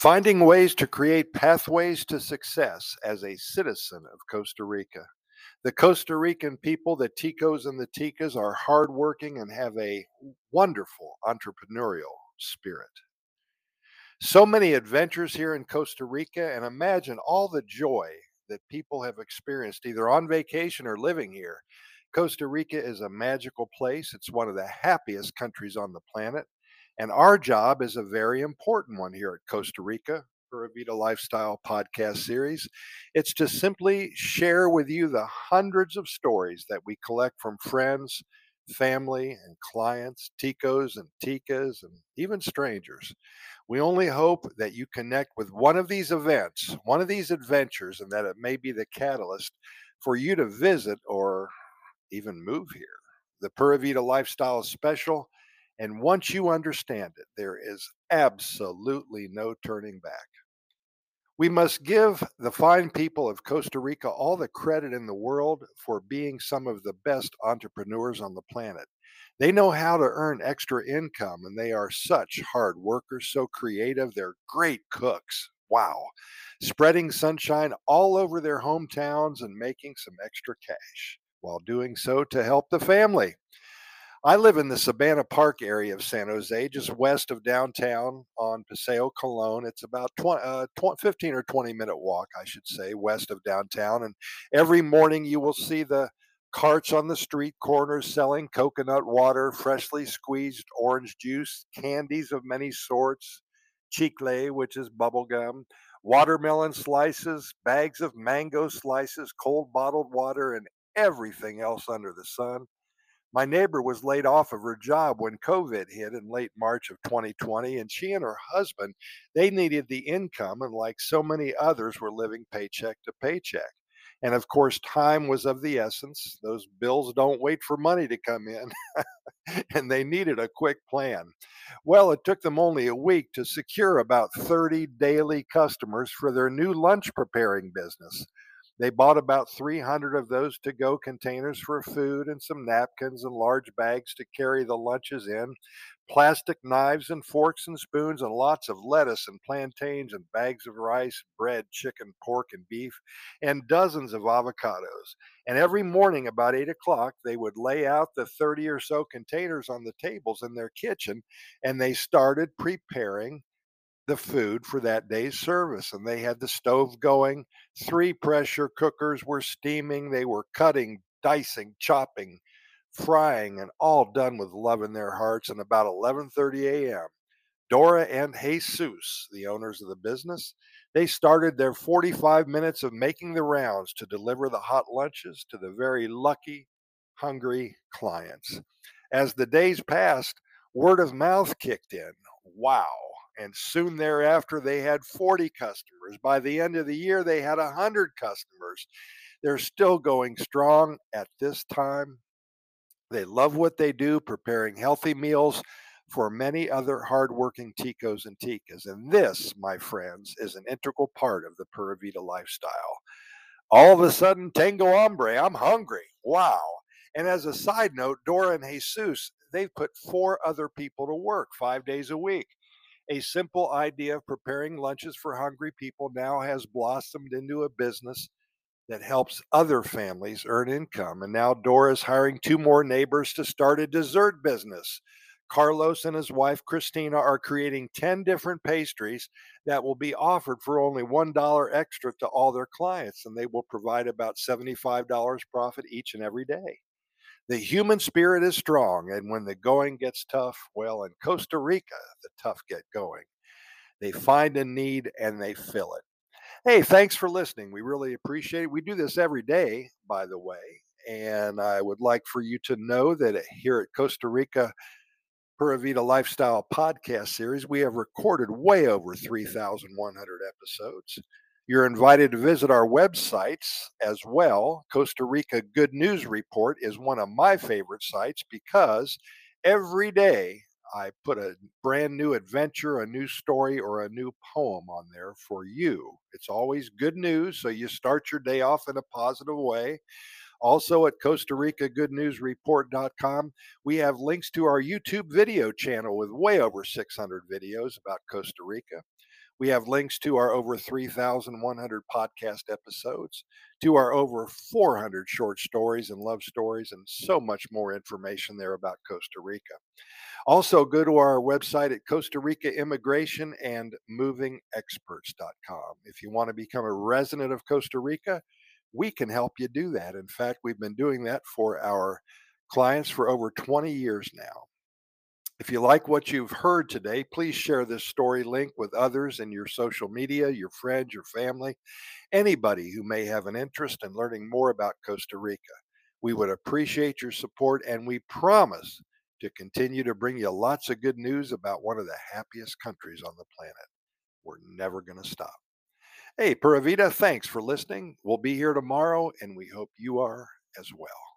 Finding ways to create pathways to success as a citizen of Costa Rica. The Costa Rican people, the Ticos and the Ticas, are hardworking and have a wonderful entrepreneurial spirit. So many adventures here in Costa Rica, and imagine all the joy that people have experienced either on vacation or living here. Costa Rica is a magical place. It's one of the happiest countries on the planet. And our job is a very important one here at mm-hmm. Costa Rica Pura Vida Lifestyle podcast series. It's to simply share with you the hundreds of stories that we collect from friends, family, and clients, ticos and ticas, and even strangers. We only hope that you connect with one of these events, one of these adventures, and that it may be the catalyst for you to visit or even move here. The Pura Vida Lifestyle special, and once you understand it, there is absolutely no turning back. We must give the fine people of Costa Rica all the credit in the world for being some of the best entrepreneurs on the planet. They know how to earn extra income and they are such hard workers, so creative. They're great cooks. Wow. Spreading sunshine all over their hometowns and making some extra cash while doing so to help the family. I live in the Sabana Park area of San Jose, just west of downtown on Paseo Colon. It's about 20, uh, 20, 15 or 20 minute walk, I should say, west of downtown. And every morning you will see the carts on the street corners selling coconut water, freshly squeezed orange juice, candies of many sorts, chicle, which is bubble gum, watermelon slices, bags of mango slices, cold bottled water, and everything else under the sun. My neighbor was laid off of her job when COVID hit in late March of 2020, and she and her husband, they needed the income, and like so many others, were living paycheck to paycheck. And of course, time was of the essence. Those bills don't wait for money to come in, and they needed a quick plan. Well, it took them only a week to secure about 30 daily customers for their new lunch preparing business. They bought about 300 of those to go containers for food and some napkins and large bags to carry the lunches in, plastic knives and forks and spoons, and lots of lettuce and plantains and bags of rice, bread, chicken, pork, and beef, and dozens of avocados. And every morning about 8 o'clock, they would lay out the 30 or so containers on the tables in their kitchen and they started preparing the food for that day's service. And they had the stove going. Three pressure cookers were steaming. They were cutting, dicing, chopping, frying, and all done with love in their hearts. And about 11:30 a.m., Dora and Jesus, the owners of the business, they started their 45 minutes of making the rounds to deliver the hot lunches to the very lucky, hungry clients. As the days passed, word of mouth kicked in. Wow, and soon thereafter they had 40 customers. By the end of the year, they had 100 customers. They're still going strong at this time. They love what they do, preparing healthy meals for many other hardworking ticos and ticas. And this, my friends, is an integral part of the Pura Vida lifestyle. All of a sudden, Tango Hombre, I'm hungry. Wow. And as a side note, Dora and Jesus, they've put four other people to work five days a week. A simple idea of preparing lunches for hungry people now has blossomed into a business that helps other families earn income. And now Dora is hiring two more neighbors to start a dessert business. Carlos and his wife Christina are creating 10 different pastries that will be offered for only $1 extra to all their clients, and they will provide about $75 profit each and every day. The human spirit is strong, and when the going gets tough, well, in Costa Rica, the tough get going. They find a need and they fill it. Hey, thanks for listening. We really appreciate it. We do this every day, by the way. And I would like for you to know that here at Costa Rica Pura Vida Lifestyle podcast series, we have recorded way over 3,100 episodes. You're invited to visit our websites as well. Costa Rica Good News Report is one of my favorite sites because every day I put a brand new adventure, a new story, or a new poem on there for you. It's always good news, so you start your day off in a positive way. Also at Costa Rica Good News Report.com, we have links to our YouTube video channel with way over 600 videos about Costa Rica. We have links to our over 3,100 podcast episodes, to our over 400 short stories and love stories, and so much more information there about Costa Rica. Also, go to our website at Costa Rica Immigration and MovingExperts.com. If you want to become a resident of Costa Rica, we can help you do that. In fact, we've been doing that for our clients for over 20 years now. If you like what you've heard today, please share this story link with others in your social media, your friends, your family, anybody who may have an interest in learning more about Costa Rica. We would appreciate your support and we promise to continue to bring you lots of good news about one of the happiest countries on the planet. We're never going to stop. Hey, Pura Vida, thanks for listening. We'll be here tomorrow and we hope you are as well.